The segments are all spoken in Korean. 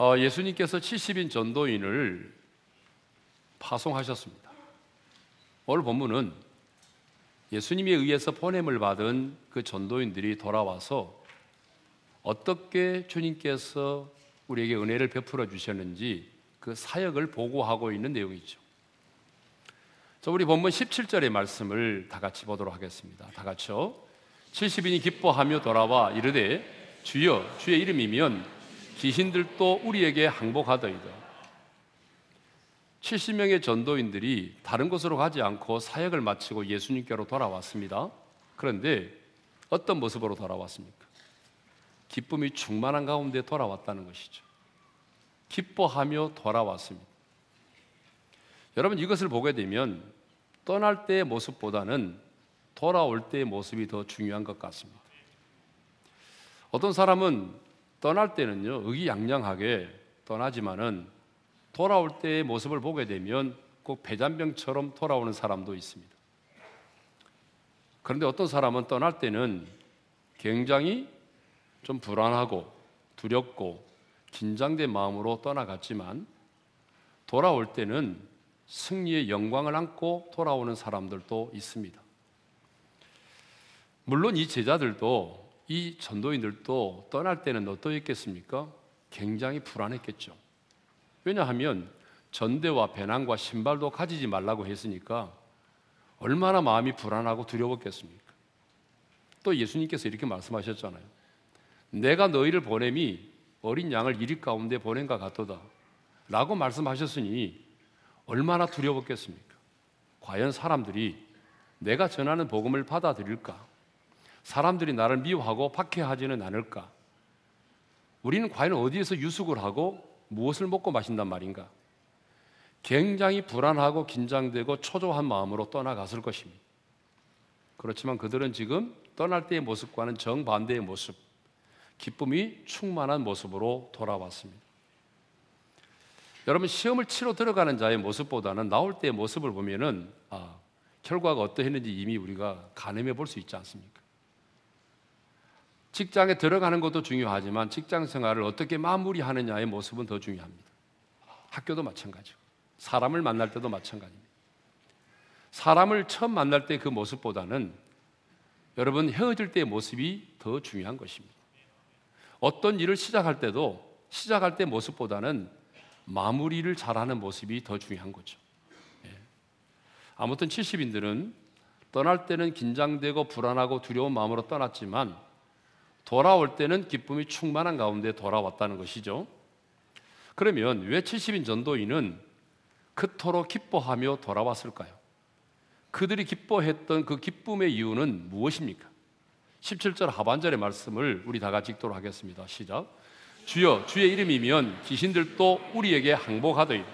어, 예수님께서 70인 전도인을 파송하셨습니다. 오늘 본문은 예수님에 의해서 보냄을 받은 그 전도인들이 돌아와서 어떻게 주님께서 우리에게 은혜를 베풀어 주셨는지 그 사역을 보고하고 있는 내용이죠. 자, 우리 본문 17절의 말씀을 다 같이 보도록 하겠습니다. 다 같이요. 70인이 기뻐하며 돌아와 이르되 주여 주의 이름이면 귀신들도 우리에게 항복하더이다. 70명의 전도인들이 다른 곳으로 가지 않고 사역을 마치고 예수님께로 돌아왔습니다. 그런데 어떤 모습으로 돌아왔습니까? 기쁨이 충만한 가운데 돌아왔다는 것이죠. 기뻐하며 돌아왔습니다. 여러분 이것을 보게 되면 떠날 때의 모습보다는 돌아올 때의 모습이 더 중요한 것 같습니다. 어떤 사람은 떠날 때는요 의기양양하게 떠나지만은 돌아올 때의 모습을 보게 되면 꼭 배잔병처럼 돌아오는 사람도 있습니다. 그런데 어떤 사람은 떠날 때는 굉장히 좀 불안하고 두렵고 긴장된 마음으로 떠나갔지만 돌아올 때는 승리의 영광을 안고 돌아오는 사람들도 있습니다. 물론 이 제자들도 이 전도인들도 떠날 때는 어떠했겠습니까? 굉장히 불안했겠죠. 왜냐하면 전대와 배낭과 신발도 가지지 말라고 했으니까 얼마나 마음이 불안하고 두려웠겠습니까? 또 예수님께서 이렇게 말씀하셨잖아요. 내가 너희를 보냄이 어린 양을 이리 가운데 보낸가 같도다. 라고 말씀하셨으니 얼마나 두려웠겠습니까? 과연 사람들이 내가 전하는 복음을 받아들일까? 사람들이 나를 미워하고 박해하지는 않을까? 우리는 과연 어디에서 유숙을 하고 무엇을 먹고 마신단 말인가? 굉장히 불안하고 긴장되고 초조한 마음으로 떠나갔을 것입니다. 그렇지만 그들은 지금 떠날 때의 모습과는 정반대의 모습, 기쁨이 충만한 모습으로 돌아왔습니다. 여러분 시험을 치러 들어가는 자의 모습보다는 나올 때의 모습을 보면은 아, 결과가 어떠했는지 이미 우리가 가늠해 볼 수 있지 않습니까? 직장에 들어가는 것도 중요하지만 직장 생활을 어떻게 마무리하느냐의 모습은 더 중요합니다. 학교도 마찬가지고 사람을 만날 때도 마찬가지입니다. 사람을 처음 만날 때 그 모습보다는 여러분 헤어질 때의 모습이 더 중요한 것입니다. 어떤 일을 시작할 때도 시작할 때 모습보다는 마무리를 잘하는 모습이 더 중요한 거죠. 예. 아무튼 70인들은 떠날 때는 긴장되고 불안하고 두려운 마음으로 떠났지만 돌아올 때는 기쁨이 충만한 가운데 돌아왔다는 것이죠. 그러면 왜 70인 전도인은 그토록 기뻐하며 돌아왔을까요? 그들이 기뻐했던 그 기쁨의 이유는 무엇입니까? 17절 하반절의 말씀을 우리 다 같이 읽도록 하겠습니다. 시작. 주여 주의 이름이면 귀신들도 우리에게 항복하더이다.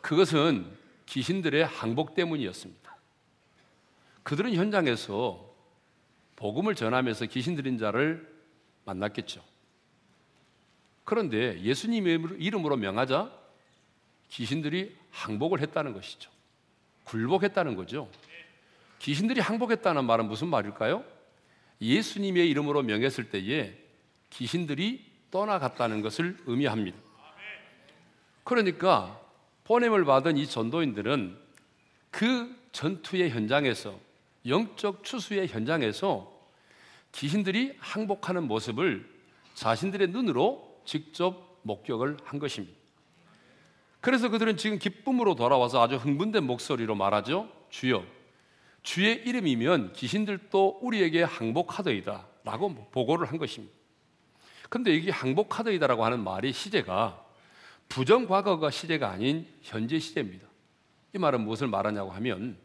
그것은 귀신들의 항복 때문이었습니다. 그들은 현장에서 복음을 전하면서 귀신 들인 자를 만났겠죠. 그런데 예수님의 이름으로 명하자 귀신들이 항복을 했다는 것이죠. 굴복했다는 거죠. 귀신들이 항복했다는 말은 무슨 말일까요? 예수님의 이름으로 명했을 때에 귀신들이 떠나갔다는 것을 의미합니다. 그러니까 보냄을 받은 이 전도인들은 그 전투의 현장에서 영적 추수의 현장에서 귀신들이 항복하는 모습을 자신들의 눈으로 직접 목격을 한 것입니다. 그래서 그들은 지금 기쁨으로 돌아와서 아주 흥분된 목소리로 말하죠. 주여, 주의 이름이면 귀신들도 우리에게 항복하더이다. 라고 보고를 한 것입니다. 근데 이게 항복하더이다라고 하는 말이 시제가 부정 과거가 시제가 아닌 현재 시제입니다. 이 말은 무엇을 말하냐고 하면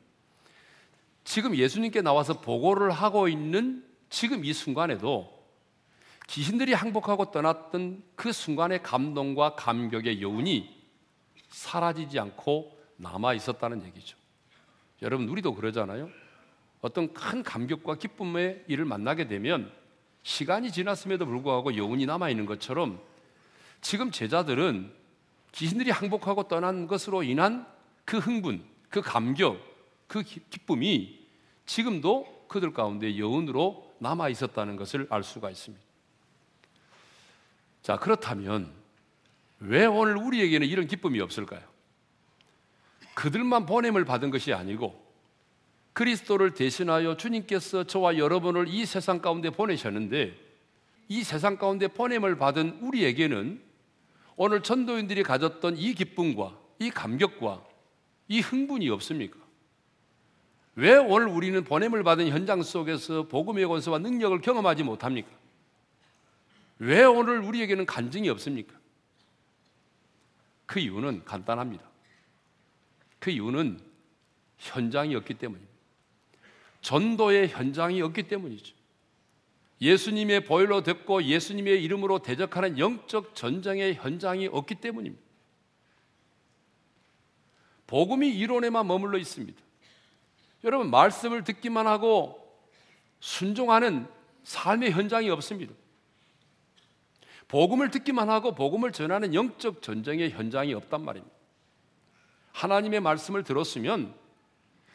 지금 예수님께 나와서 보고를 하고 있는 지금 이 순간에도 귀신들이 항복하고 떠났던 그 순간의 감동과 감격의 여운이 사라지지 않고 남아 있었다는 얘기죠. 여러분 우리도 그러잖아요. 어떤 큰 감격과 기쁨의 일을 만나게 되면 시간이 지났음에도 불구하고 여운이 남아 있는 것처럼 지금 제자들은 귀신들이 항복하고 떠난 것으로 인한 그 흥분, 그 감격, 그 기쁨이 지금도 그들 가운데 여운으로 남아 있었다는 것을 알 수가 있습니다. 자, 그렇다면 왜 오늘 우리에게는 이런 기쁨이 없을까요? 그들만 보냄을 받은 것이 아니고 그리스도를 대신하여 주님께서 저와 여러분을 이 세상 가운데 보내셨는데 이 세상 가운데 보냄을 받은 우리에게는 오늘 전도인들이 가졌던 이 기쁨과 이 감격과 이 흥분이 없습니까? 왜 오늘 우리는 보냄을 받은 현장 속에서 복음의 권세와 능력을 경험하지 못합니까? 왜 오늘 우리에게는 간증이 없습니까? 그 이유는 간단합니다. 그 이유는 현장이 없기 때문입니다. 전도의 현장이 없기 때문이죠. 예수님의 보혈로 듣고 예수님의 이름으로 대적하는 영적 전쟁의 현장이 없기 때문입니다. 복음이 이론에만 머물러 있습니다. 여러분, 말씀을 듣기만 하고 순종하는 삶의 현장이 없습니다. 복음을 듣기만 하고 복음을 전하는 영적 전쟁의 현장이 없단 말입니다. 하나님의 말씀을 들었으면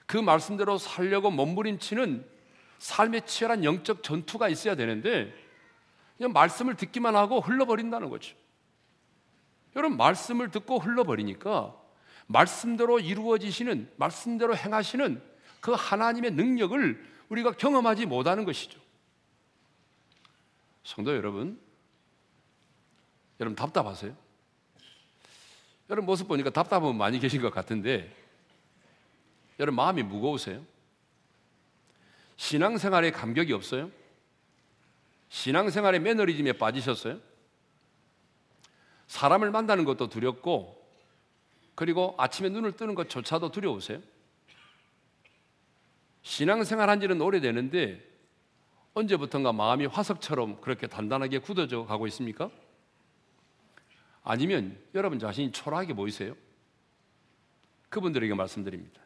그 말씀대로 살려고 몸부림치는 삶의 치열한 영적 전투가 있어야 되는데 그냥 말씀을 듣기만 하고 흘러버린다는 거죠. 여러분 말씀을 듣고 흘러버리니까 말씀대로 이루어지시는 말씀대로 행하시는 그 하나님의 능력을 우리가 경험하지 못하는 것이죠. 성도 여러분, 여러분 답답하세요? 여러분 모습 보니까 답답한 많이 계신 것 같은데 여러분 마음이 무거우세요? 신앙생활에 감격이 없어요? 신앙생활의 매너리즘에 빠지셨어요? 사람을 만나는 것도 두렵고 그리고 아침에 눈을 뜨는 것조차도 두려우세요? 신앙생활 한 지는 오래되는데 언제부턴가 마음이 화석처럼 그렇게 단단하게 굳어져 가고 있습니까? 아니면 여러분 자신이 초라하게 보이세요? 그분들에게 말씀드립니다.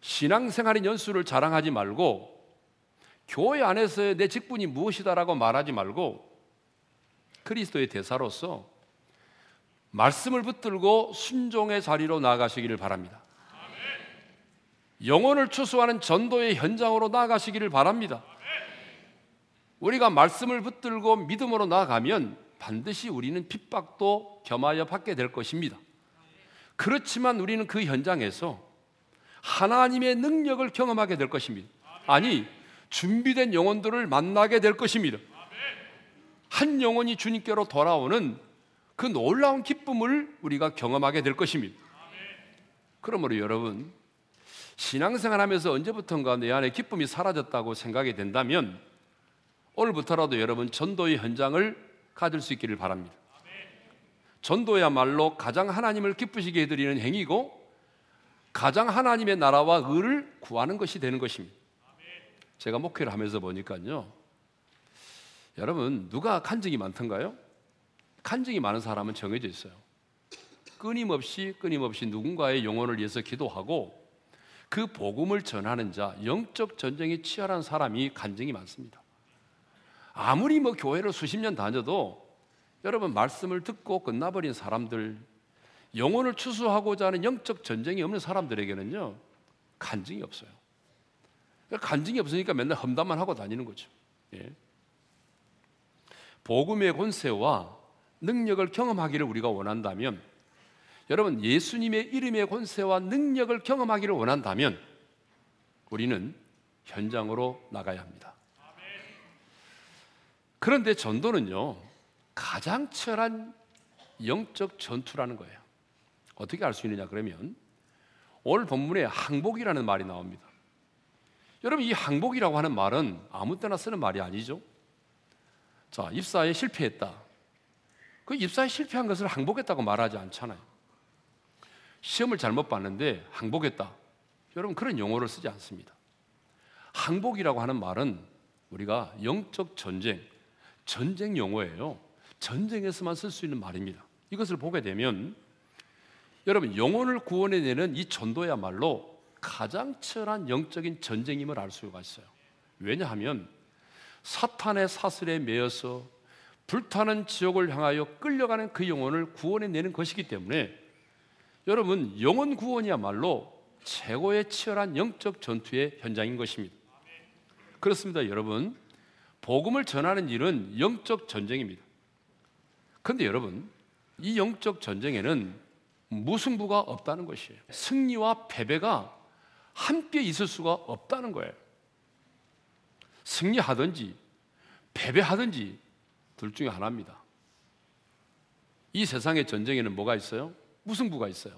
신앙생활의 연수를 자랑하지 말고 교회 안에서의 내 직분이 무엇이다라고 말하지 말고 그리스도의 대사로서 말씀을 붙들고 순종의 자리로 나아가시기를 바랍니다. 영혼을 추수하는 전도의 현장으로 나아가시기를 바랍니다. 우리가 말씀을 붙들고 믿음으로 나아가면 반드시 우리는 핍박도 겸하여 받게 될 것입니다. 그렇지만 우리는 그 현장에서 하나님의 능력을 경험하게 될 것입니다. 아니, 준비된 영혼들을 만나게 될 것입니다. 한 영혼이 주님께로 돌아오는 그 놀라운 기쁨을 우리가 경험하게 될 것입니다. 그러므로 여러분, 신앙생활 하면서 언제부턴가 내 안에 기쁨이 사라졌다고 생각이 된다면 오늘부터라도 여러분 전도의 현장을 가질 수 있기를 바랍니다. 전도야말로 가장 하나님을 기쁘시게 해드리는 행위고 가장 하나님의 나라와 의를 구하는 것이 되는 것입니다. 제가 목회를 하면서 보니까요. 여러분, 누가 간증이 많던가요? 간증이 많은 사람은 정해져 있어요. 끊임없이 끊임없이 누군가의 영혼을 위해서 기도하고 그 복음을 전하는 자, 영적 전쟁이 치열한 사람이 간증이 많습니다. 아무리 뭐 교회를 수십 년 다녀도 여러분 말씀을 듣고 끝나버린 사람들 영혼을 추수하고자 하는 영적 전쟁이 없는 사람들에게는요 간증이 없어요. 간증이 없으니까 맨날 험담만 하고 다니는 거죠. 예. 복음의 권세와 능력을 경험하기를 우리가 원한다면 여러분 예수님의 이름의 권세와 능력을 경험하기를 원한다면 우리는 현장으로 나가야 합니다. 그런데 전도는요 가장 치열한 영적 전투라는 거예요. 어떻게 알 수 있느냐 그러면 오늘 본문에 항복이라는 말이 나옵니다. 여러분 이 항복이라고 하는 말은 아무 때나 쓰는 말이 아니죠. 자 입사에 실패했다. 그 입사에 실패한 것을 항복했다고 말하지 않잖아요. 시험을 잘못 봤는데 항복했다. 여러분 그런 용어를 쓰지 않습니다. 항복이라고 하는 말은 우리가 영적 전쟁, 전쟁 용어예요. 전쟁에서만 쓸 수 있는 말입니다. 이것을 보게 되면 여러분 영혼을 구원해내는 이 전도야말로 가장 치열한 영적인 전쟁임을 알 수가 있어요. 왜냐하면 사탄의 사슬에 매여서 불타는 지옥을 향하여 끌려가는 그 영혼을 구원해내는 것이기 때문에 여러분 영혼 구원이야말로 최고의 치열한 영적 전투의 현장인 것입니다. 그렇습니다, 여러분. 복음을 전하는 일은 영적 전쟁입니다. 근데 여러분, 이 영적 전쟁에는 무승부가 없다는 것이에요. 승리와 패배가 함께 있을 수가 없다는 거예요. 승리하든지 패배하든지 둘 중에 하나입니다. 이 세상의 전쟁에는 뭐가 있어요? 무승부가 있어요.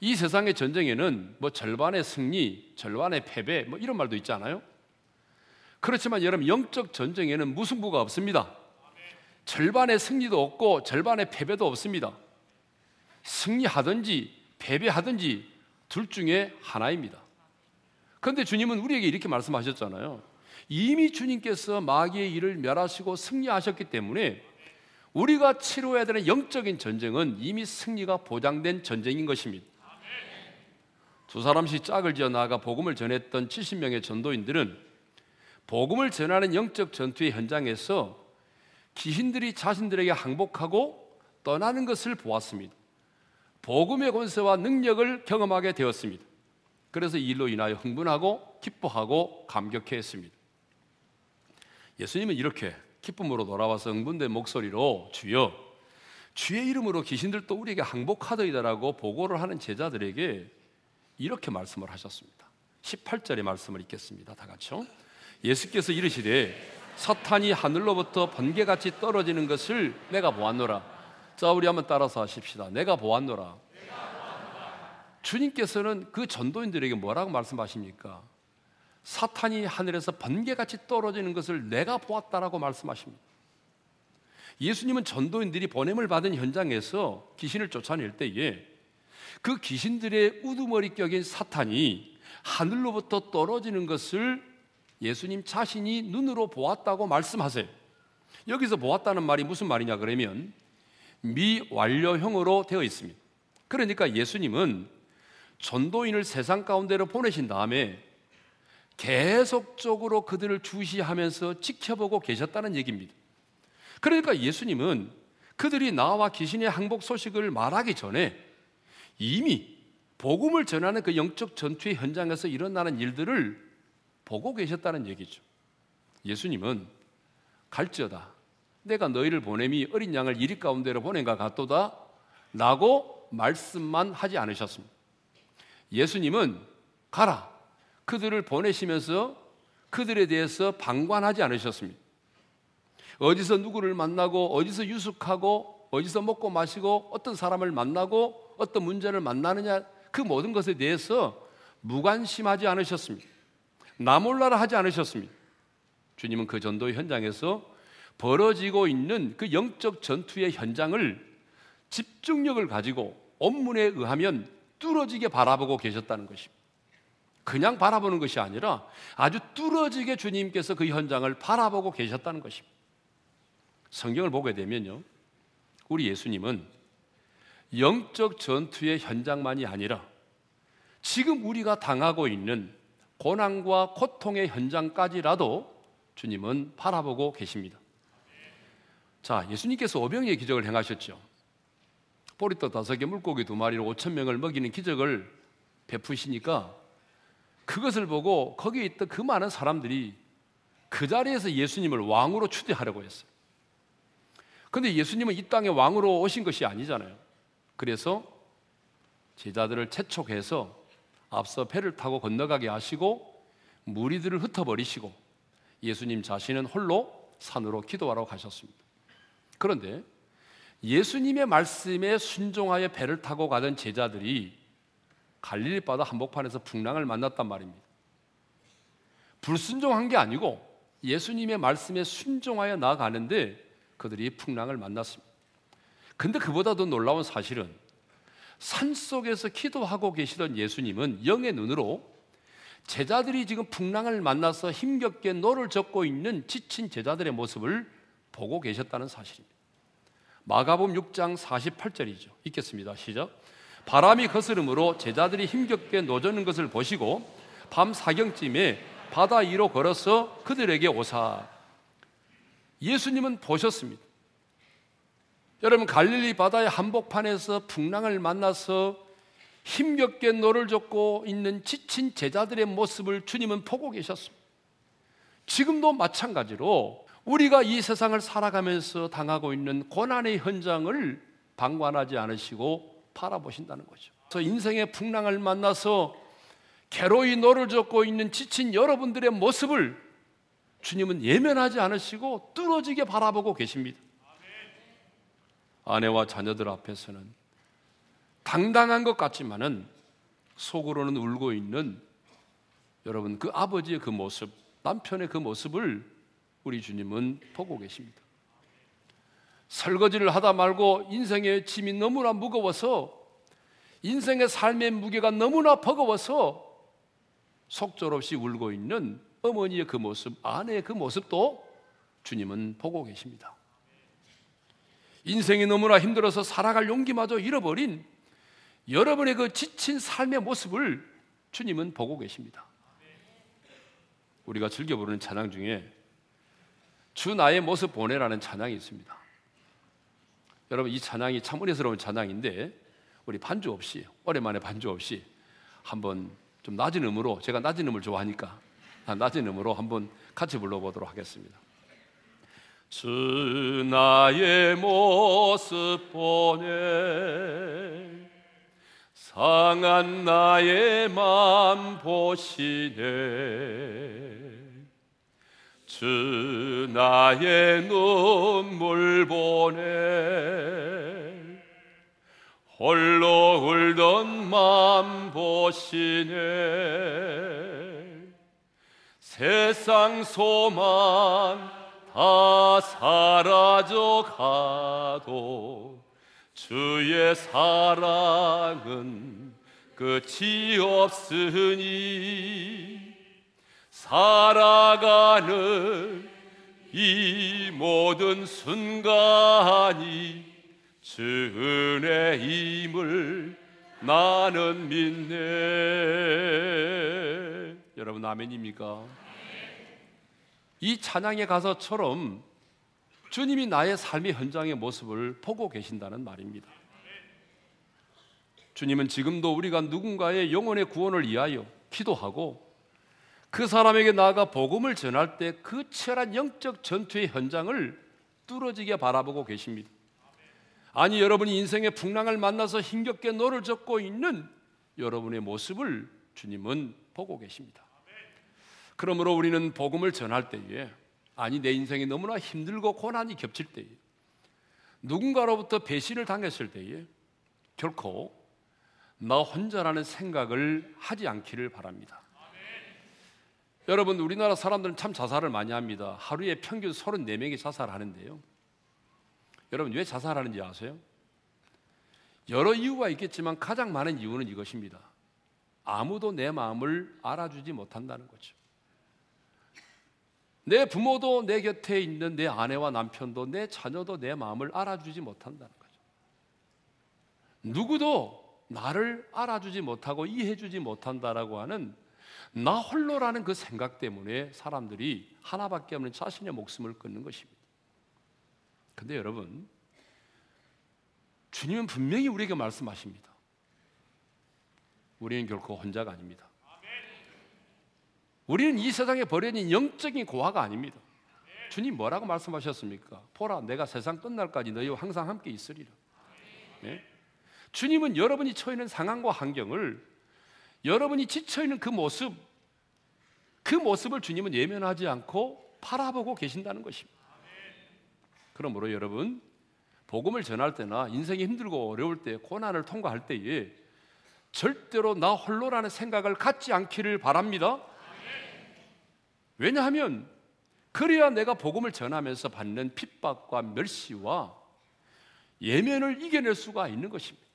이 세상의 전쟁에는 뭐 절반의 승리, 절반의 패배, 뭐 이런 말도 있잖아요. 그렇지만 여러분, 영적 전쟁에는 무승부가 없습니다. 절반의 승리도 없고 절반의 패배도 없습니다. 승리하든지 패배하든지 둘 중에 하나입니다. 그런데 주님은 우리에게 이렇게 말씀하셨잖아요. 이미 주님께서 마귀의 일을 멸하시고 승리하셨기 때문에 우리가 치료해야 되는 영적인 전쟁은 이미 승리가 보장된 전쟁인 것입니다. 두 사람씩 짝을 지어 나아가 복음을 전했던 70명의 전도인들은 복음을 전하는 영적 전투의 현장에서 귀신들이 자신들에게 항복하고 떠나는 것을 보았습니다. 복음의 권세와 능력을 경험하게 되었습니다. 그래서 이 일로 인하여 흥분하고 기뻐하고 감격해 했습니다. 예수님은 이렇게 기쁨으로 돌아와서 흥분된 목소리로 주여 주의 이름으로 귀신들도 우리에게 항복하더이다라고 보고를 하는 제자들에게 이렇게 말씀을 하셨습니다. 18절의 말씀을 읽겠습니다. 다 같이요. 예수께서 이르시되 사탄이 하늘로부터 번개같이 떨어지는 것을 내가 보았노라. 자, 우리 한번 따라서 하십시다. 내가 보았노라. 주님께서는 그 전도인들에게 뭐라고 말씀하십니까? 사탄이 하늘에서 번개같이 떨어지는 것을 내가 보았다라고 말씀하십니다. 예수님은 전도인들이 보냄을 받은 현장에서 귀신을 쫓아낼 때에 그 귀신들의 우두머리격인 사탄이 하늘로부터 떨어지는 것을 예수님 자신이 눈으로 보았다고 말씀하세요. 여기서 보았다는 말이 무슨 말이냐 그러면 미완료형으로 되어 있습니다. 그러니까 예수님은 전도인을 세상 가운데로 보내신 다음에 계속적으로 그들을 주시하면서 지켜보고 계셨다는 얘기입니다. 그러니까 예수님은 그들이 나와 귀신의 항복 소식을 말하기 전에 이미 복음을 전하는 그 영적 전투의 현장에서 일어나는 일들을 보고 계셨다는 얘기죠. 예수님은 갈지어다. 내가 너희를 보냄이 어린 양을 이리 가운데로 보낸가 같도다. 라고 말씀만 하지 않으셨습니다. 예수님은 가라. 그들을 보내시면서 그들에 대해서 방관하지 않으셨습니다. 어디서 누구를 만나고 어디서 유숙하고 어디서 먹고 마시고 어떤 사람을 만나고 어떤 문제를 만나느냐 그 모든 것에 대해서 무관심하지 않으셨습니다. 나 몰라라 하지 않으셨습니다. 주님은 그 전도 현장에서 벌어지고 있는 그 영적 전투의 현장을 집중력을 가지고 업문에 의하면 뚫어지게 바라보고 계셨다는 것입니다. 그냥 바라보는 것이 아니라 아주 뚫어지게 주님께서 그 현장을 바라보고 계셨다는 것입니다. 성경을 보게 되면요. 우리 예수님은 영적 전투의 현장만이 아니라 지금 우리가 당하고 있는 고난과 고통의 현장까지라도 주님은 바라보고 계십니다. 자, 예수님께서 오병의 기적을 행하셨죠. 보리떡 다섯 개, 물고기 두 마리로 오천 명을 먹이는 기적을 베푸시니까 그것을 보고 거기에 있던 그 많은 사람들이 그 자리에서 예수님을 왕으로 추대하려고 했어요. 근데 예수님은 이 땅에 왕으로 오신 것이 아니잖아요. 그래서 제자들을 채촉해서 앞서 배를 타고 건너가게 하시고 무리들을 흩어버리시고 예수님 자신은 홀로 산으로 기도하러 가셨습니다. 그런데 예수님의 말씀에 순종하여 배를 타고 가던 제자들이 갈릴리 바다 한복판에서 풍랑을 만났단 말입니다. 불순종한 게 아니고 예수님의 말씀에 순종하여 나아가는데 그들이 풍랑을 만났습니다. 근데 그보다 더 놀라운 사실은 산 속에서 기도하고 계시던 예수님은 영의 눈으로 제자들이 지금 풍랑을 만나서 힘겹게 노를 젓고 있는 지친 제자들의 모습을 보고 계셨다는 사실입니다. 마가복음 6장 48절이죠. 읽겠습니다. 시작. 바람이 거스르므로 제자들이 힘겹게 노젓는 것을 보시고 밤 사경쯤에 바다 위로 걸어서 그들에게 오사. 예수님은 보셨습니다. 여러분 갈릴리 바다의 한복판에서 풍랑을 만나서 힘겹게 노를 젓고 있는 지친 제자들의 모습을 주님은 보고 계셨습니다. 지금도 마찬가지로 우리가 이 세상을 살아가면서 당하고 있는 고난의 현장을 방관하지 않으시고 바라보신다는 거죠. 그래서 인생의 풍랑을 만나서 괴로이 노를 젓고 있는 지친 여러분들의 모습을 주님은 예면하지 않으시고 뚫어지게 바라보고 계십니다. 아내와 자녀들 앞에서는 당당한 것 같지만은 속으로는 울고 있는 여러분 그 아버지의 그 모습, 남편의 그 모습을 우리 주님은 보고 계십니다. 설거지를 하다 말고 인생의 짐이 너무나 무거워서 인생의 삶의 무게가 너무나 버거워서 속절없이 울고 있는 어머니의 그 모습, 아내의 그 모습도 주님은 보고 계십니다. 인생이 너무나 힘들어서 살아갈 용기마저 잃어버린 여러분의 그 지친 삶의 모습을 주님은 보고 계십니다. 우리가 즐겨 부르는 찬양 중에 주 나의 모습 보내라는 찬양이 있습니다. 여러분 이 찬양이 참 은혜스러운 찬양인데 우리 반주 없이 오랜만에 반주 없이 한번 좀 낮은 음으로 제가 낮은 음을 좋아하니까 낮은 음으로 한번 같이 불러보도록 하겠습니다. 주 나의 모습 보내 상한 나의 맘 보시네 주 나의 눈물 보내. 홀로 울던 맘 보시네. 세상 소망 다 사라져 가도 주의 사랑은 끝이 없으니 살아가는 이 모든 순간이 주 은혜임을 나는 믿네 여러분 아멘입니까? 이 찬양의 가사처럼 주님이 나의 삶의 현장의 모습을 보고 계신다는 말입니다. 주님은 지금도 우리가 누군가의 영혼의 구원을 위하여 기도하고 그 사람에게 나아가 복음을 전할 때 그 치열한 영적 전투의 현장을 뚫어지게 바라보고 계십니다. 아니 여러분이 인생의 풍랑을 만나서 힘겹게 노를 젓고 있는 여러분의 모습을 주님은 보고 계십니다. 그러므로 우리는 복음을 전할 때에 아니 내 인생이 너무나 힘들고 고난이 겹칠 때에 누군가로부터 배신을 당했을 때에 결코 나 혼자라는 생각을 하지 않기를 바랍니다. 여러분 우리나라 사람들은 참 자살을 많이 합니다. 하루에 평균 34명이 자살하는데요. 여러분 왜 자살하는지 아세요? 여러 이유가 있겠지만 가장 많은 이유는 이것입니다. 아무도 내 마음을 알아주지 못한다는 거죠. 내 부모도 내 곁에 있는 내 아내와 남편도 내 자녀도 내 마음을 알아주지 못한다는 거죠. 누구도 나를 알아주지 못하고 이해해주지 못한다라고 하는 나 홀로라는 그 생각 때문에 사람들이 하나밖에 없는 자신의 목숨을 끊는 것입니다. 근데 여러분, 주님은 분명히 우리에게 말씀하십니다. 우리는 결코 혼자가 아닙니다. 우리는 이 세상에 버려진 영적인 고아가 아닙니다. 주님 뭐라고 말씀하셨습니까? 보라, 내가 세상 끝날까지 너희와 항상 함께 있으리라. 네? 주님은 여러분이 처해 있는 상황과 환경을 여러분이 지쳐 있는 그 모습, 그 모습을 주님은 예면하지 않고 바라보고 계신다는 것입니다. 그러므로 여러분, 복음을 전할 때나 인생이 힘들고 어려울 때, 고난을 통과할 때에 절대로 나 홀로라는 생각을 갖지 않기를 바랍니다. 왜냐하면 그래야 내가 복음을 전하면서 받는 핍박과 멸시와 예면을 이겨낼 수가 있는 것입니다.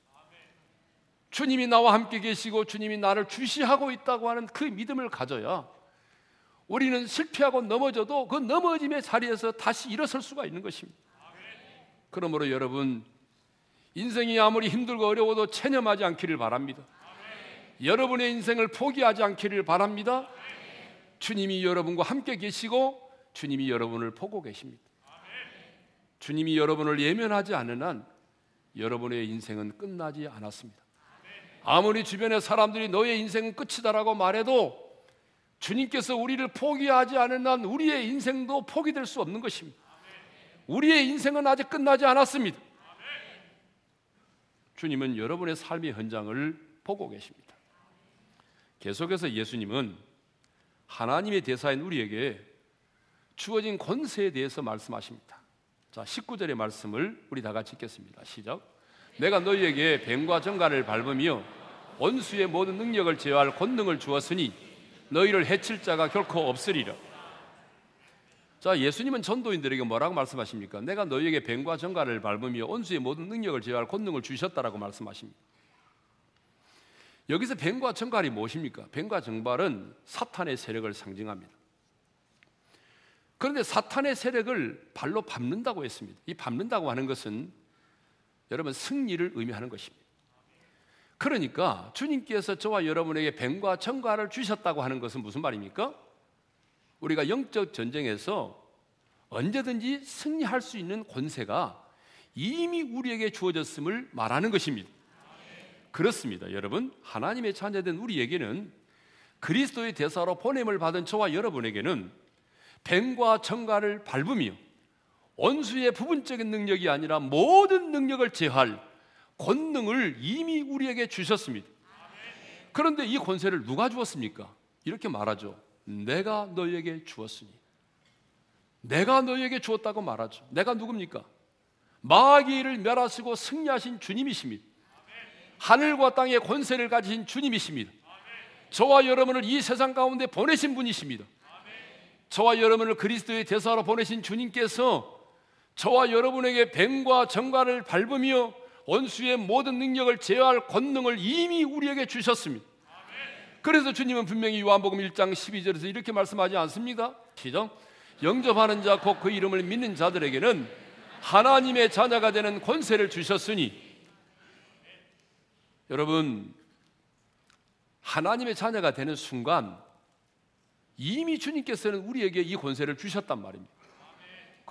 주님이 나와 함께 계시고 주님이 나를 주시하고 있다고 하는 그 믿음을 가져야 우리는 실패하고 넘어져도 그 넘어짐의 자리에서 다시 일어설 수가 있는 것입니다. 그러므로 여러분 인생이 아무리 힘들고 어려워도 체념하지 않기를 바랍니다. 여러분의 인생을 포기하지 않기를 바랍니다. 주님이 여러분과 함께 계시고 주님이 여러분을 보고 계십니다. 주님이 여러분을 예면하지 않는 한 여러분의 인생은 끝나지 않았습니다. 아무리 주변의 사람들이 너의 인생은 끝이다라고 말해도 주님께서 우리를 포기하지 않은 한 우리의 인생도 포기될 수 없는 것입니다. 우리의 인생은 아직 끝나지 않았습니다. 주님은 여러분의 삶의 현장을 보고 계십니다. 계속해서 예수님은 하나님의 대사인 우리에게 주어진 권세에 대해서 말씀하십니다. 자, 19절의 말씀을 우리 다 같이 읽겠습니다. 시작. 내가 너희에게 뱀과 정갈을 밟으며 원수의 모든 능력을 제어할 권능을 주었으니 너희를 해칠 자가 결코 없으리라. 자, 예수님은 전도인들에게 뭐라고 말씀하십니까? 내가 너희에게 뱀과 정갈을 밟으며 원수의 모든 능력을 제어할 권능을 주셨다라고 말씀하십니다. 여기서 뱀과 정갈이 무엇입니까? 뱀과 정갈은 사탄의 세력을 상징합니다. 그런데 사탄의 세력을 발로 밟는다고 했습니다. 이 밟는다고 하는 것은 여러분 승리를 의미하는 것입니다. 그러니까 주님께서 저와 여러분에게 뱀과 정갈을 주셨다고 하는 것은 무슨 말입니까? 우리가 영적 전쟁에서 언제든지 승리할 수 있는 권세가 이미 우리에게 주어졌음을 말하는 것입니다. 그렇습니다. 여러분, 하나님의 자녀된 우리에게는 그리스도의 대사로 보냄을 받은 저와 여러분에게는 뱀과 정갈을 밟으며 원수의 부분적인 능력이 아니라 모든 능력을 제할 권능을 이미 우리에게 주셨습니다. 그런데 이 권세를 누가 주었습니까? 이렇게 말하죠. 내가 너에게 주었으니. 내가 너에게 주었다고 말하죠. 내가 누굽니까? 마귀를 멸하시고 승리하신 주님이십니다. 하늘과 땅의 권세를 가지신 주님이십니다. 저와 여러분을 이 세상 가운데 보내신 분이십니다. 저와 여러분을 그리스도의 대사로 보내신 주님께서 저와 여러분에게 뱀과 정갈을 밟으며 원수의 모든 능력을 제어할 권능을 이미 우리에게 주셨습니다. 그래서 주님은 분명히 요한복음 1장 12절에서 이렇게 말씀하지 않습니다. 시작. 영접하는 자 곧 그 이름을 믿는 자들에게는 하나님의 자녀가 되는 권세를 주셨으니 여러분, 하나님의 자녀가 되는 순간 이미 주님께서는 우리에게 이 권세를 주셨단 말입니다.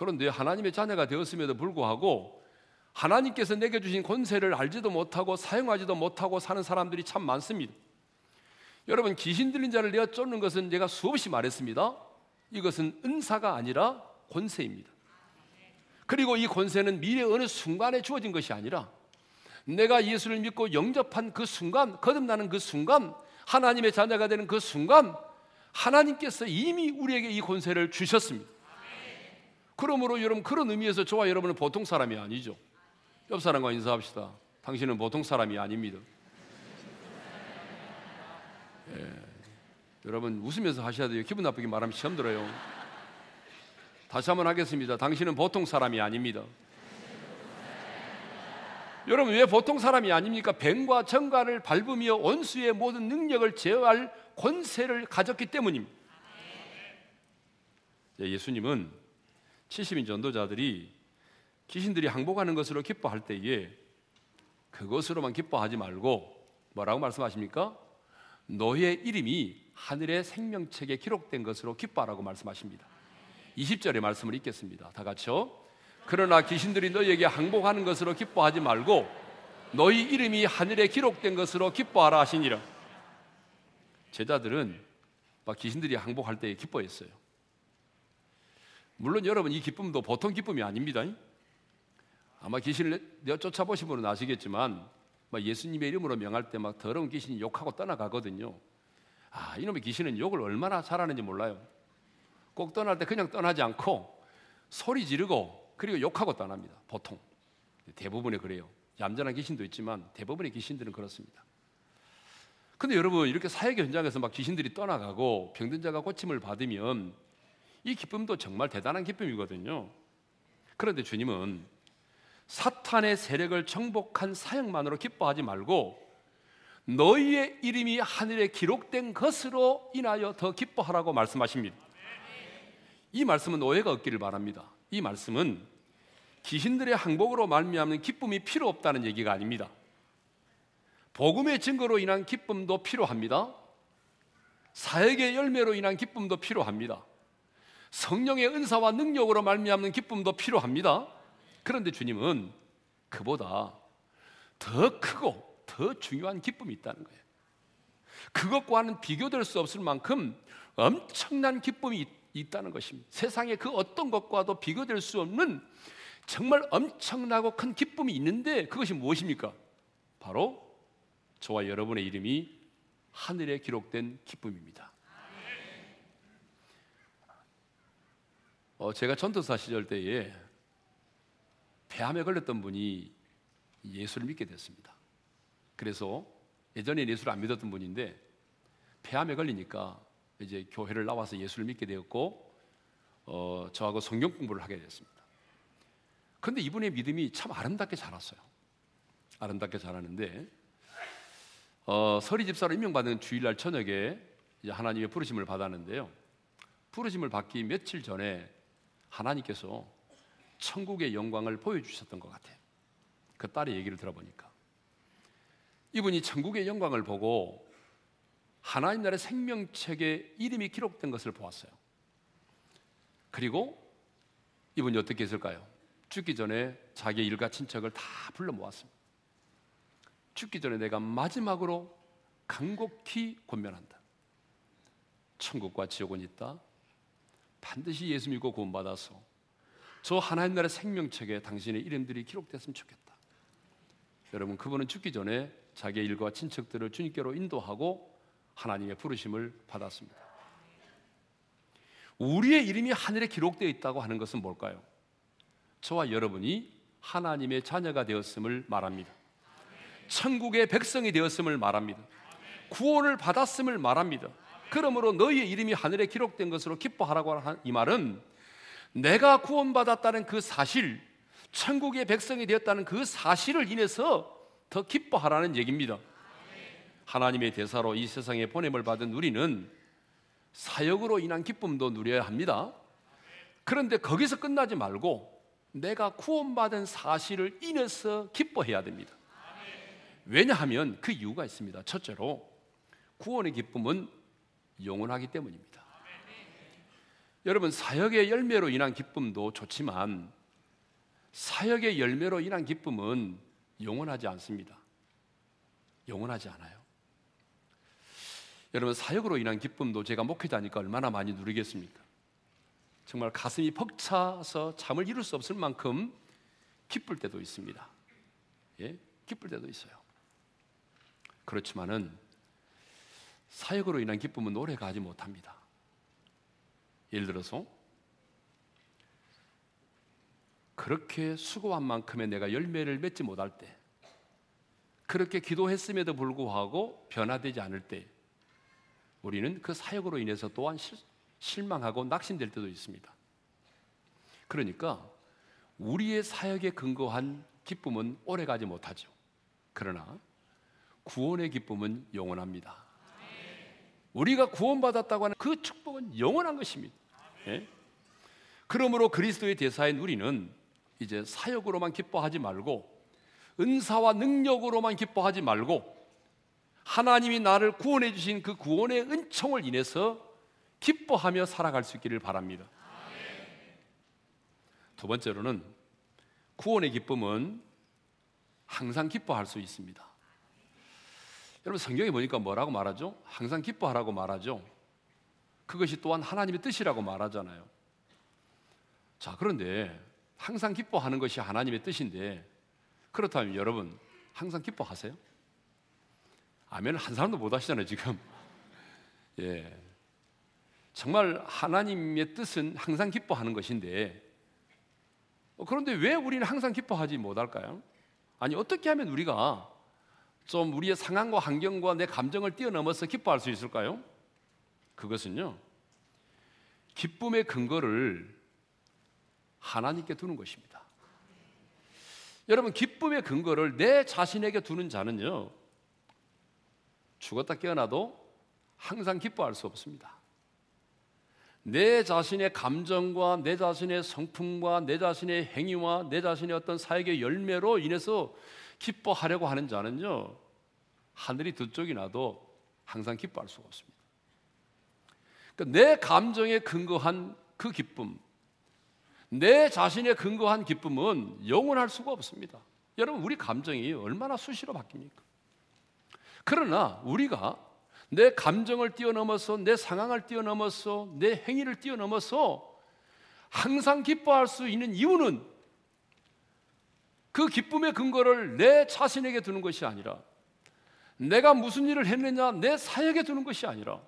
그런데 하나님의 자녀가 되었음에도 불구하고 하나님께서 내게 주신 권세를 알지도 못하고 사용하지도 못하고 사는 사람들이 참 많습니다. 여러분 귀신 들린 자를 내어 쫓는 것은 제가 수없이 말했습니다. 이것은 은사가 아니라 권세입니다. 그리고 이 권세는 미래 어느 순간에 주어진 것이 아니라 내가 예수를 믿고 영접한 그 순간, 거듭나는 그 순간, 하나님의 자녀가 되는 그 순간, 하나님께서 이미 우리에게 이 권세를 주셨습니다. 그러므로 여러분 그런 의미에서 저와 여러분은 보통 사람이 아니죠. 옆 사람과 인사합시다. 당신은 보통 사람이 아닙니다. 예. 여러분 웃으면서 하셔야 돼요. 기분 나쁘게 말하면 시험 들어요. 다시 한번 하겠습니다. 당신은 보통 사람이 아닙니다. 여러분 왜 보통 사람이 아닙니까? 뱀과 정갈을 밟으며 원수의 모든 능력을 제어할 권세를 가졌기 때문입니다. 예수님은 70인 전도자들이 귀신들이 항복하는 것으로 기뻐할 때에 그것으로만 기뻐하지 말고 뭐라고 말씀하십니까? 너의 이름이 하늘의 생명책에 기록된 것으로 기뻐하라고 말씀하십니다. 20절의 말씀을 읽겠습니다. 다 같이요. 그러나 귀신들이 너희에게 항복하는 것으로 기뻐하지 말고 너희 이름이 하늘에 기록된 것으로 기뻐하라 하시니라. 제자들은 막 귀신들이 항복할 때 기뻐했어요. 물론 여러분 이 기쁨도 보통 기쁨이 아닙니다. 아마 귀신을 쫓아보신 분은 아시겠지만 예수님의 이름으로 명할 때 막 더러운 귀신이 욕하고 떠나가거든요. 아, 이놈의 귀신은 욕을 얼마나 잘하는지 몰라요. 꼭 떠날 때 그냥 떠나지 않고 소리 지르고 그리고 욕하고 떠납니다. 보통. 대부분이 그래요. 얌전한 귀신도 있지만 대부분의 귀신들은 그렇습니다. 근데 여러분 이렇게 사역 현장에서 막 귀신들이 떠나가고 병든 자가 고침을 받으면 이 기쁨도 정말 대단한 기쁨이거든요. 그런데 주님은 사탄의 세력을 정복한 사역만으로 기뻐하지 말고 너희의 이름이 하늘에 기록된 것으로 인하여 더 기뻐하라고 말씀하십니다. 이 말씀은 오해가 없기를 바랍니다. 이 말씀은 귀신들의 항복으로 말미암는 기쁨이 필요 없다는 얘기가 아닙니다. 복음의 증거로 인한 기쁨도 필요합니다. 사역의 열매로 인한 기쁨도 필요합니다. 성령의 은사와 능력으로 말미암는 기쁨도 필요합니다. 그런데 주님은 그보다 더 크고 더 중요한 기쁨이 있다는 거예요. 그것과는 비교될 수 없을 만큼 엄청난 기쁨이 있다는 것입니다. 세상에 그 어떤 것과도 비교될 수 없는 정말 엄청나고 큰 기쁨이 있는데 그것이 무엇입니까? 바로 저와 여러분의 이름이 하늘에 기록된 기쁨입니다. 어, 제가 전도사 시절 때에 폐암에 걸렸던 분이 예수를 믿게 됐습니다. 그래서 예전에 예수를 안 믿었던 분인데 폐암에 걸리니까 이제 교회를 나와서 예수를 믿게 되었고 어, 저하고 성경 공부를 하게 됐습니다. 그런데 이분의 믿음이 참 아름답게 자랐어요. 아름답게 자라는데 어, 서리 집사로 임명받은 주일날 저녁에 하나님의 부르심을 받았는데요. 부르심을 받기 며칠 전에 하나님께서 천국의 영광을 보여주셨던 것 같아요. 그 딸의 얘기를 들어보니까 이분이 천국의 영광을 보고 하나님 나라의 생명책에 이름이 기록된 것을 보았어요. 그리고 이분이 어떻게 했을까요? 죽기 전에 자기 일가 친척을 다 불러 모았습니다. 죽기 전에 내가 마지막으로 간곡히 권면한다. 천국과 지옥은 있다. 반드시 예수 믿고 구원받아서 저 하나님 나라의 생명책에 당신의 이름들이 기록됐으면 좋겠다. 여러분 그분은 죽기 전에 자기의 일과 친척들을 주님께로 인도하고 하나님의 부르심을 받았습니다. 우리의 이름이 하늘에 기록되어 있다고 하는 것은 뭘까요? 저와 여러분이 하나님의 자녀가 되었음을 말합니다. 천국의 백성이 되었음을 말합니다. 구원을 받았음을 말합니다. 그러므로 너희의 이름이 하늘에 기록된 것으로 기뻐하라고 하는 이 말은 내가 구원받았다는 그 사실, 천국의 백성이 되었다는 그 사실을 인해서 더 기뻐하라는 얘기입니다. 하나님의 대사로 이 세상에 보냄을 받은 우리는 사역으로 인한 기쁨도 누려야 합니다. 그런데 거기서 끝나지 말고 내가 구원받은 사실을 인해서 기뻐해야 됩니다. 왜냐하면 그 이유가 있습니다. 첫째로 구원의 기쁨은 영원하기 때문입니다. 여러분 사역의 열매로 인한 기쁨도 좋지만 사역의 열매로 인한 기쁨은 영원하지 않습니다. 영원하지 않아요. 여러분 사역으로 인한 기쁨도 제가 목회자니까 얼마나 많이 누리겠습니까? 정말 가슴이 벅차서 잠을 이룰 수 없을 만큼 기쁠 때도 있습니다. 예? 기쁠 때도 있어요. 그렇지만은 사역으로 인한 기쁨은 오래 가지 못합니다. 예를 들어서 그렇게 수고한 만큼의 내가 열매를 맺지 못할 때, 그렇게 기도했음에도 불구하고 변화되지 않을 때, 우리는 그 사역으로 인해서 또한 실망하고 낙심될 때도 있습니다. 그러니까 우리의 사역에 근거한 기쁨은 오래 가지 못하죠. 그러나 구원의 기쁨은 영원합니다. 우리가 구원받았다고 하는 그 축복은 영원한 것입니다. 예? 그러므로 그리스도의 대사인 우리는 이제 사역으로만 기뻐하지 말고 은사와 능력으로만 기뻐하지 말고 하나님이 나를 구원해 주신 그 구원의 은총을 인해서 기뻐하며 살아갈 수 있기를 바랍니다. 두 번째로는 구원의 기쁨은 항상 기뻐할 수 있습니다. 여러분 성경에 보니까 뭐라고 말하죠? 항상 기뻐하라고 말하죠. 그것이 또한 하나님의 뜻이라고 말하잖아요. 자, 그런데 항상 기뻐하는 것이 하나님의 뜻인데 그렇다면 여러분 항상 기뻐하세요? 아멘 한 사람도 못 하시잖아요, 지금. 예. 정말 하나님의 뜻은 항상 기뻐하는 것인데 어, 그런데 왜 우리는 항상 기뻐하지 못할까요? 아니 어떻게 하면 우리가 좀 우리의 상황과 환경과 내 감정을 뛰어넘어서 기뻐할 수 있을까요? 그것은요, 기쁨의 근거를 하나님께 두는 것입니다. 여러분, 기쁨의 근거를 내 자신에게 두는 자는요, 죽었다 깨어나도 항상 기뻐할 수 없습니다. 내 자신의 감정과 내 자신의 성품과 내 자신의 행위와 내 자신의 어떤 사역의 열매로 인해서 기뻐하려고 하는 자는요, 하늘이 두 쪽이 나도 항상 기뻐할 수가 없습니다. 그러니까 내 감정에 근거한 그 기쁨, 내 자신의 근거한 기쁨은 영원할 수가 없습니다. 여러분, 우리 감정이 얼마나 수시로 바뀝니까? 그러나 우리가 내 감정을 뛰어넘어서 내 상황을 뛰어넘어서 내 행위를 뛰어넘어서 항상 기뻐할 수 있는 이유는 그 기쁨의 근거를 내 자신에게 두는 것이 아니라 내가 무슨 일을 했느냐 내 사역에 두는 것이 아니라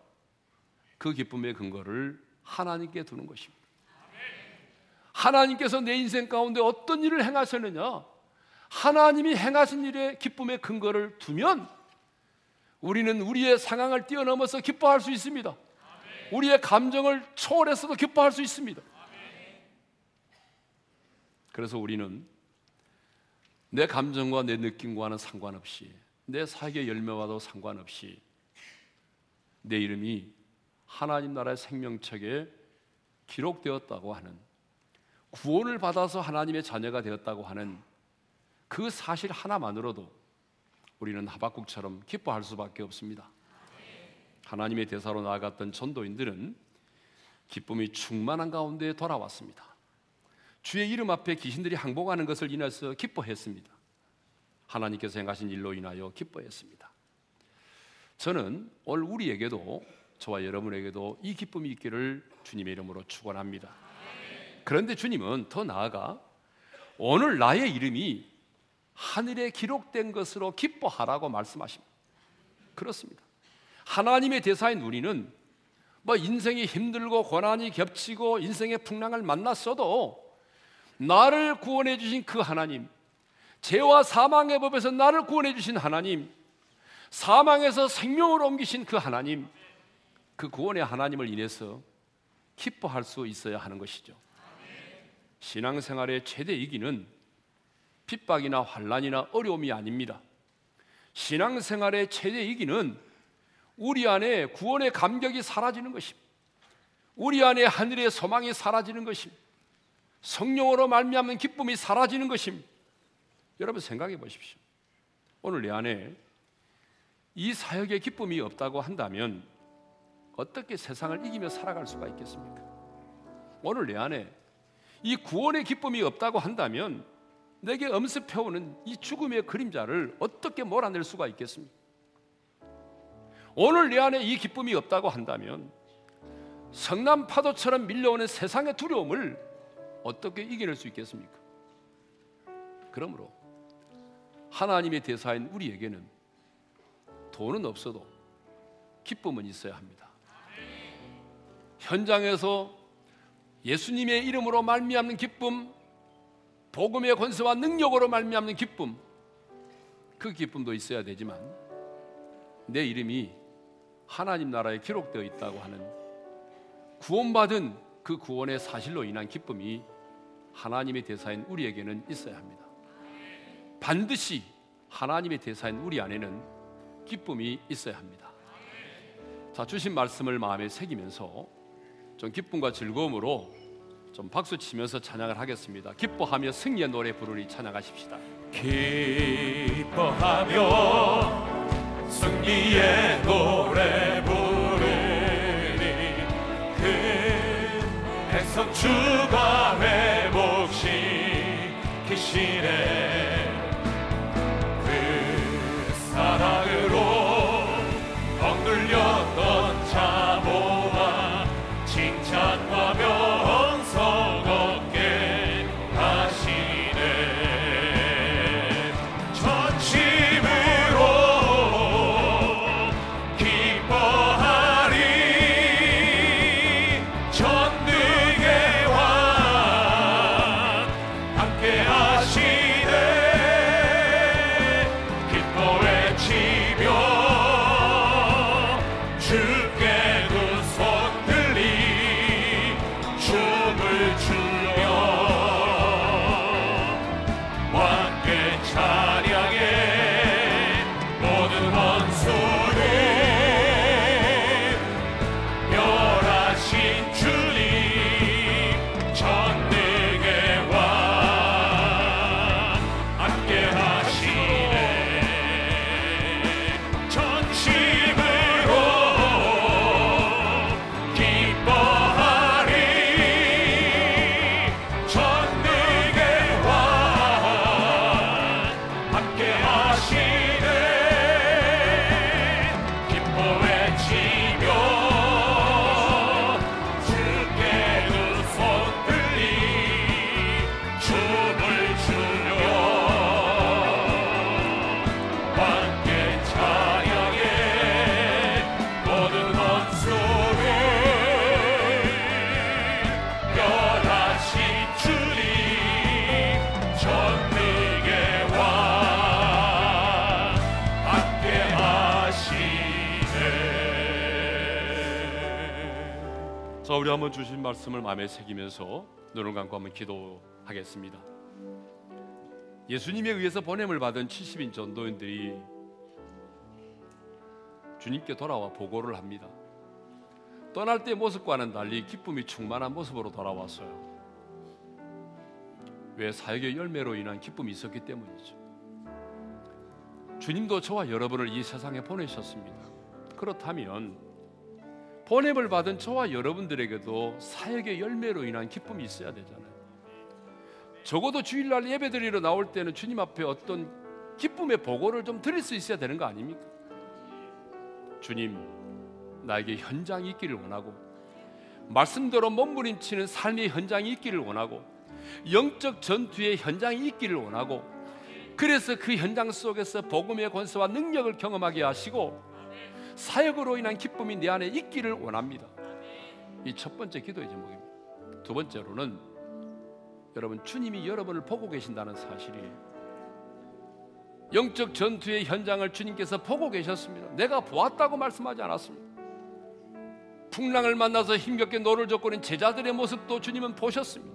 그 기쁨의 근거를 하나님께 두는 것입니다. 하나님께서 내 인생 가운데 어떤 일을 행하셨느냐 하나님이 행하신 일에 기쁨의 근거를 두면 우리는 우리의 상황을 뛰어넘어서 기뻐할 수 있습니다. 우리의 감정을 초월해서도 기뻐할 수 있습니다. 그래서 우리는 내 감정과 내 느낌과는 상관없이 내 사역의 열매와도 상관없이 내 이름이 하나님 나라의 생명책에 기록되었다고 하는 구원을 받아서 하나님의 자녀가 되었다고 하는 그 사실 하나만으로도 우리는 하박국처럼 기뻐할 수밖에 없습니다. 하나님의 대사로 나아갔던 전도인들은 기쁨이 충만한 가운데 돌아왔습니다. 주의 이름 앞에 귀신들이 항복하는 것을 인해서 기뻐했습니다. 하나님께서 행하신 일로 인하여 기뻐했습니다. 저는 오늘 우리에게도 저와 여러분에게도 이 기쁨이 있기를 주님의 이름으로 축원합니다. 그런데 주님은 더 나아가 오늘 나의 이름이 하늘에 기록된 것으로 기뻐하라고 말씀하십니다. 그렇습니다. 하나님의 대사인 우리는 뭐 인생이 힘들고 고난이 겹치고 인생의 풍랑을 만났어도 나를 구원해 주신 그 하나님, 죄와 사망의 법에서 나를 구원해 주신 하나님, 사망에서 생명으로 옮기신 그 하나님, 그 구원의 하나님을 인해서 기뻐할 수 있어야 하는 것이죠. 신앙생활의 최대 이기는 핍박이나 환란이나 어려움이 아닙니다. 신앙생활의 최대 이기는 우리 안에 구원의 감격이 사라지는 것입니다. 우리 안에 하늘의 소망이 사라지는 것입니다. 성령으로 말미암는 기쁨이 사라지는 것입니다. 여러분 생각해 보십시오. 오늘 내 안에 이 사역의 기쁨이 없다고 한다면 어떻게 세상을 이기며 살아갈 수가 있겠습니까? 오늘 내 안에 이 구원의 기쁨이 없다고 한다면 내게 엄습해오는 이 죽음의 그림자를 어떻게 몰아낼 수가 있겠습니까? 오늘 내 안에 이 기쁨이 없다고 한다면 성남 파도처럼 밀려오는 세상의 두려움을 어떻게 이겨낼 수 있겠습니까? 그러므로 하나님의 대사인 우리에게는 돈은 없어도 기쁨은 있어야 합니다. 현장에서 예수님의 이름으로 말미암는 기쁨, 복음의 권세와 능력으로 말미암는 기쁨, 그 기쁨도 있어야 되지만 내 이름이 하나님 나라에 기록되어 있다고 하는 구원받은 그 구원의 사실로 인한 기쁨이 하나님의 대사인 우리에게는 있어야 합니다. 반드시 하나님의 대사인 우리 안에는 기쁨이 있어야 합니다. 자, 주신 말씀을 마음에 새기면서 좀 기쁨과 즐거움으로 좀 박수 치면서 찬양을 하겠습니다. 기뻐하며 승리의 노래 부르니 찬양하십시다. 기뻐하며 승리의 노래 부르니 그 백성 주가 회복시키시네 말씀을 마음에 새기면서 눈을 감고 한번 기도하겠습니다. 예수님에 의해서 보냄을 받은 70인 전도인들이 주님께 돌아와 보고를 합니다. 떠날 때 모습과는 달리 기쁨이 충만한 모습으로 돌아왔어요. 왜 사역의 열매로 인한 기쁨이 있었기 때문이죠. 주님도 저와 여러분을 이 세상에 보내셨습니다. 그렇다면 보냄을 받은 저와 여러분들에게도 사역의 열매로 인한 기쁨이 있어야 되잖아요. 적어도 주일날 예배드리러 나올 때는 주님 앞에 어떤 기쁨의 보고를 좀 드릴 수 있어야 되는 거 아닙니까? 주님, 나에게 현장이 있기를 원하고 말씀대로 몸부림치는 삶의 현장이 있기를 원하고 영적 전투의 현장이 있기를 원하고 그래서 그 현장 속에서 복음의 권세와 능력을 경험하게 하시고 사역으로 인한 기쁨이 내 안에 있기를 원합니다. 이 첫 번째 기도의 제목입니다. 두 번째로는 여러분 주님이 여러분을 보고 계신다는 사실이에요. 영적 전투의 현장을 주님께서 보고 계셨습니다. 내가 보았다고 말씀하지 않았습니다. 풍랑을 만나서 힘겹게 노를 젓고는 제자들의 모습도 주님은 보셨습니다.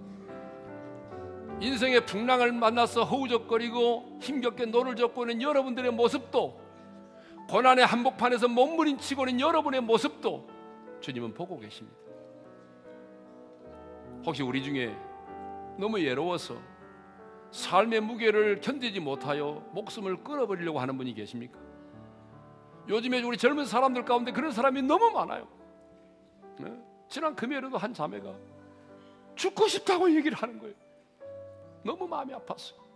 인생의 풍랑을 만나서 허우적거리고 힘겹게 노를 젓고는 여러분들의 모습도 고난의 한복판에서 몸부림치고는 여러분의 모습도 주님은 보고 계십니다. 혹시 우리 중에 너무 외로워서 삶의 무게를 견디지 못하여 목숨을 끊어버리려고 하는 분이 계십니까? 요즘에 우리 젊은 사람들 가운데 그런 사람이 너무 많아요. 네? 지난 금요일에도 한 자매가 죽고 싶다고 얘기를 하는 거예요. 너무 마음이 아팠어요.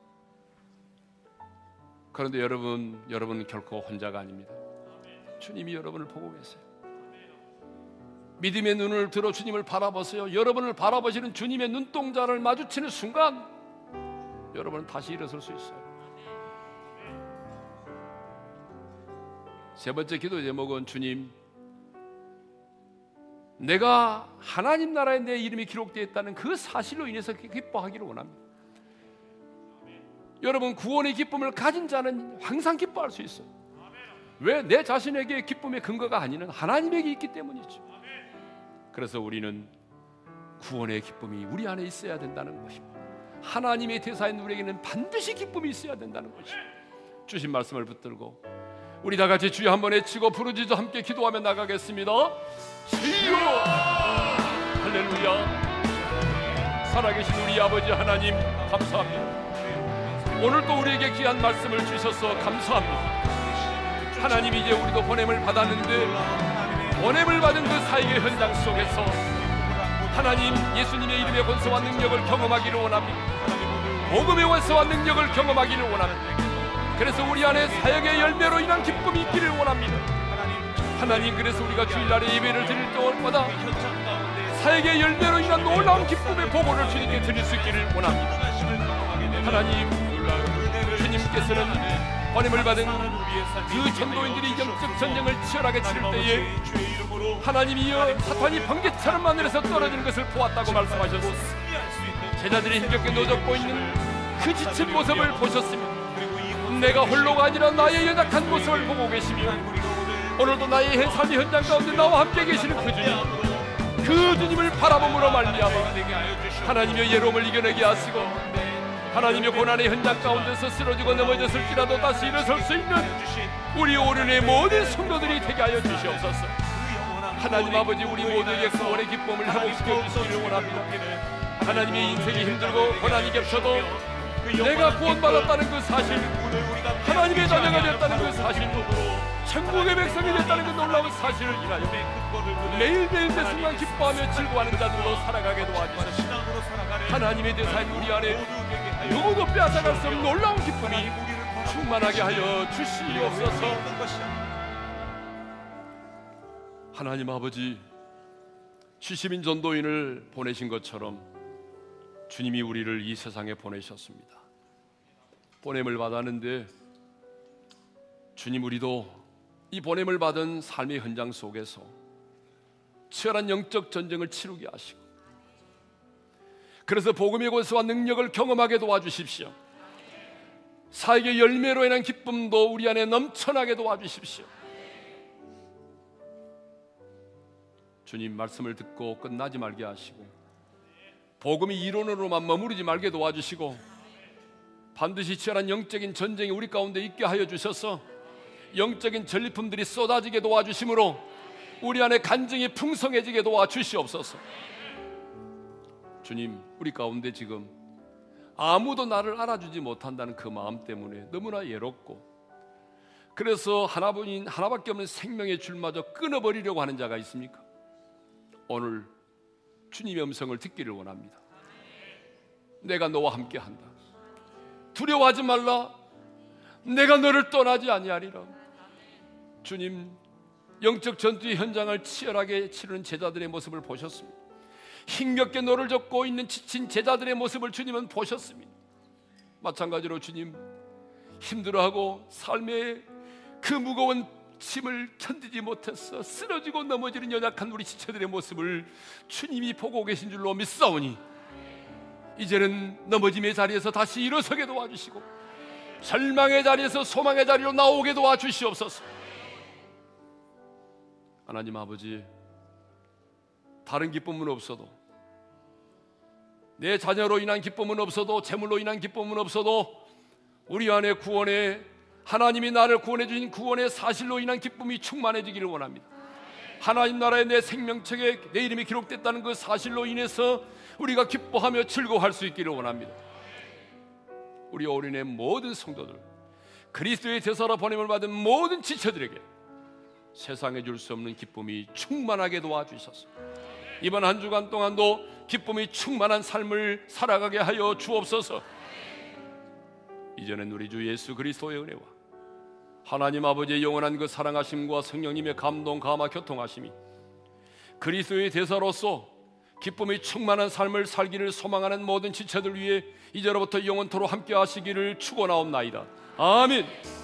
그런데 여러분, 여러분은 결코 혼자가 아닙니다. 주님이 여러분을 보고 계세요. 믿음의 눈을 들어 주님을 바라보세요. 여러분을 바라보시는 주님의 눈동자를 마주치는 순간 여러분은 다시 일어설 수 있어요. 세 번째 기도 제목은 주님, 내가 하나님 나라에 내 이름이 기록되어 있다는 그 사실로 인해서 기뻐하기를 원합니다. 여러분 구원의 기쁨을 가진 자는 항상 기뻐할 수 있어요. 왜 내 자신에게 기쁨의 근거가 아니는 하나님에게 있기 때문이죠. 그래서 우리는 구원의 기쁨이 우리 안에 있어야 된다는 것입니다. 하나님의 대사인 우리에게는 반드시 기쁨이 있어야 된다는 것입니다. 주신 말씀을 붙들고 우리 다 같이 주여 한번 외치고 부르짖어 함께 기도하며 나가겠습니다. 주여 할렐루야 살아계신 우리 아버지 하나님 감사합니다. 오늘 또 우리에게 귀한 말씀을 주셔서 감사합니다. 하나님 이제 우리도 보냄을 받았는데 보냄을 받은 그 사역의 현장 속에서 하나님 예수님의 이름의 권세와 능력을 경험하기를 원합니다. 복음의 권세와 능력을 경험하기를 원합니다. 그래서 우리 안에 사역의 열매로 인한 기쁨이 있기를 원합니다. 하나님 그래서 우리가 주일날에 예배를 드릴 때마다 사역의 열매로 인한 놀라운 기쁨의 보고를 주님께 드릴 수 있기를 원합니다. 하나님 주님께서는 번임을 받은 그 전도인들이 영적 전쟁을 치열하게 치를 때에 하나님이여 사탄이 번개처럼 하늘에서 떨어지는 것을 보았다고 말씀하셨습니다. 제자들이 힘겹게 노젓고 있는 그 지친 모습을 보셨습니다. 내가 홀로가 아니라 나의 연약한 모습을 보고 계시며 오늘도 나의 삶의 현장 가운데 나와 함께 계시는 그 주님 그 주님을 바라봄으로 말미암아 하나님의 예로움을 이겨내게 하시고 하나님의 고난의 현장 가운데서 쓰러지고 넘어졌을지라도 다시 일어설 수 있는 우리 오륜의 모든 성도들이 되게 하여 주시옵소서. 하나님 아버지 우리 모두에게 구원의 기쁨을 회복시켜 주시기를 원합니다. 하나님의 인생이 힘들고 고난이 겹쳐도 내가 구원받았다는 그 사실 하나님의 자녀가 되었다는 그 사실 천국의 백성이 됐다는 그 놀라운 사실을 인하여 매일매일 매 순간 기뻐하며 즐거워하는 자들로 살아가게 도와주시옵소서. 하나님의 대사인 우리 안에 누구도 빼앗아갈 수 없는 놀라운 기쁨이 충만하게 하여 주시옵소서 하나님 아버지 시시민 전도인을 보내신 것처럼 주님이 우리를 이 세상에 보내셨습니다. 보냄을 받았는데 주님 우리도 이 보냄을 받은 삶의 현장 속에서 치열한 영적 전쟁을 치르게 하시고 그래서 복음의 권세와 능력을 경험하게 도와주십시오. 사역의 열매로 인한 기쁨도 우리 안에 넘쳐나게 도와주십시오. 주님 말씀을 듣고 끝나지 말게 하시고 복음이 이론으로만 머무르지 말게 도와주시고 반드시 치열한 영적인 전쟁이 우리 가운데 있게 하여 주셔서 영적인 전리품들이 쏟아지게 도와주심으로 우리 안에 간증이 풍성해지게 도와주시옵소서. 주님, 우리 가운데 지금 아무도 나를 알아주지 못한다는 그 마음 때문에 너무나 외롭고 그래서 하나뿐인 하나밖에 없는 생명의 줄마저 끊어버리려고 하는 자가 있습니까? 오늘 주님의 음성을 듣기를 원합니다. 내가 너와 함께 한다. 두려워하지 말라. 내가 너를 떠나지 아니하리라. 주님 영적 전투의 현장을 치열하게 치르는 제자들의 모습을 보셨습니다. 힘겹게 너를 잡고 있는 지친 제자들의 모습을 주님은 보셨습니다. 마찬가지로 주님 힘들어하고 삶의 그 무거운 짐을 견디지 못해서 쓰러지고 넘어지는 연약한 우리 지체들의 모습을 주님이 보고 계신 줄로 믿사오니 이제는 넘어짐의 자리에서 다시 일어서게 도와주시고 절망의 자리에서 소망의 자리로 나오게 도와주시옵소서. 하나님 아버지 다른 기쁨은 없어도 내 자녀로 인한 기쁨은 없어도 재물로 인한 기쁨은 없어도 우리 안에 구원의 하나님이 나를 구원해 주신 구원의 사실로 인한 기쁨이 충만해지기를 원합니다. 하나님 나라의 내 생명책에 내 이름이 기록됐다는 그 사실로 인해서 우리가 기뻐하며 즐거워할 수 있기를 원합니다. 우리 어린의 모든 성도들 그리스도의 제사로 보냄을 받은 모든 지체들에게 세상에 줄 수 없는 기쁨이 충만하게 도와주셔서 이번 한 주간 동안도 기쁨이 충만한 삶을 살아가게 하여 주옵소서. 이제는 우리 주 예수 그리스도의 은혜와 하나님 아버지의 영원한 그 사랑하심과 성령님의 감동 감화 교통하심이 그리스도의 대사로서 기쁨이 충만한 삶을 살기를 소망하는 모든 지체들 위해 이제로부터 영원토로 함께 하시기를 축원하옵나이다. 아멘.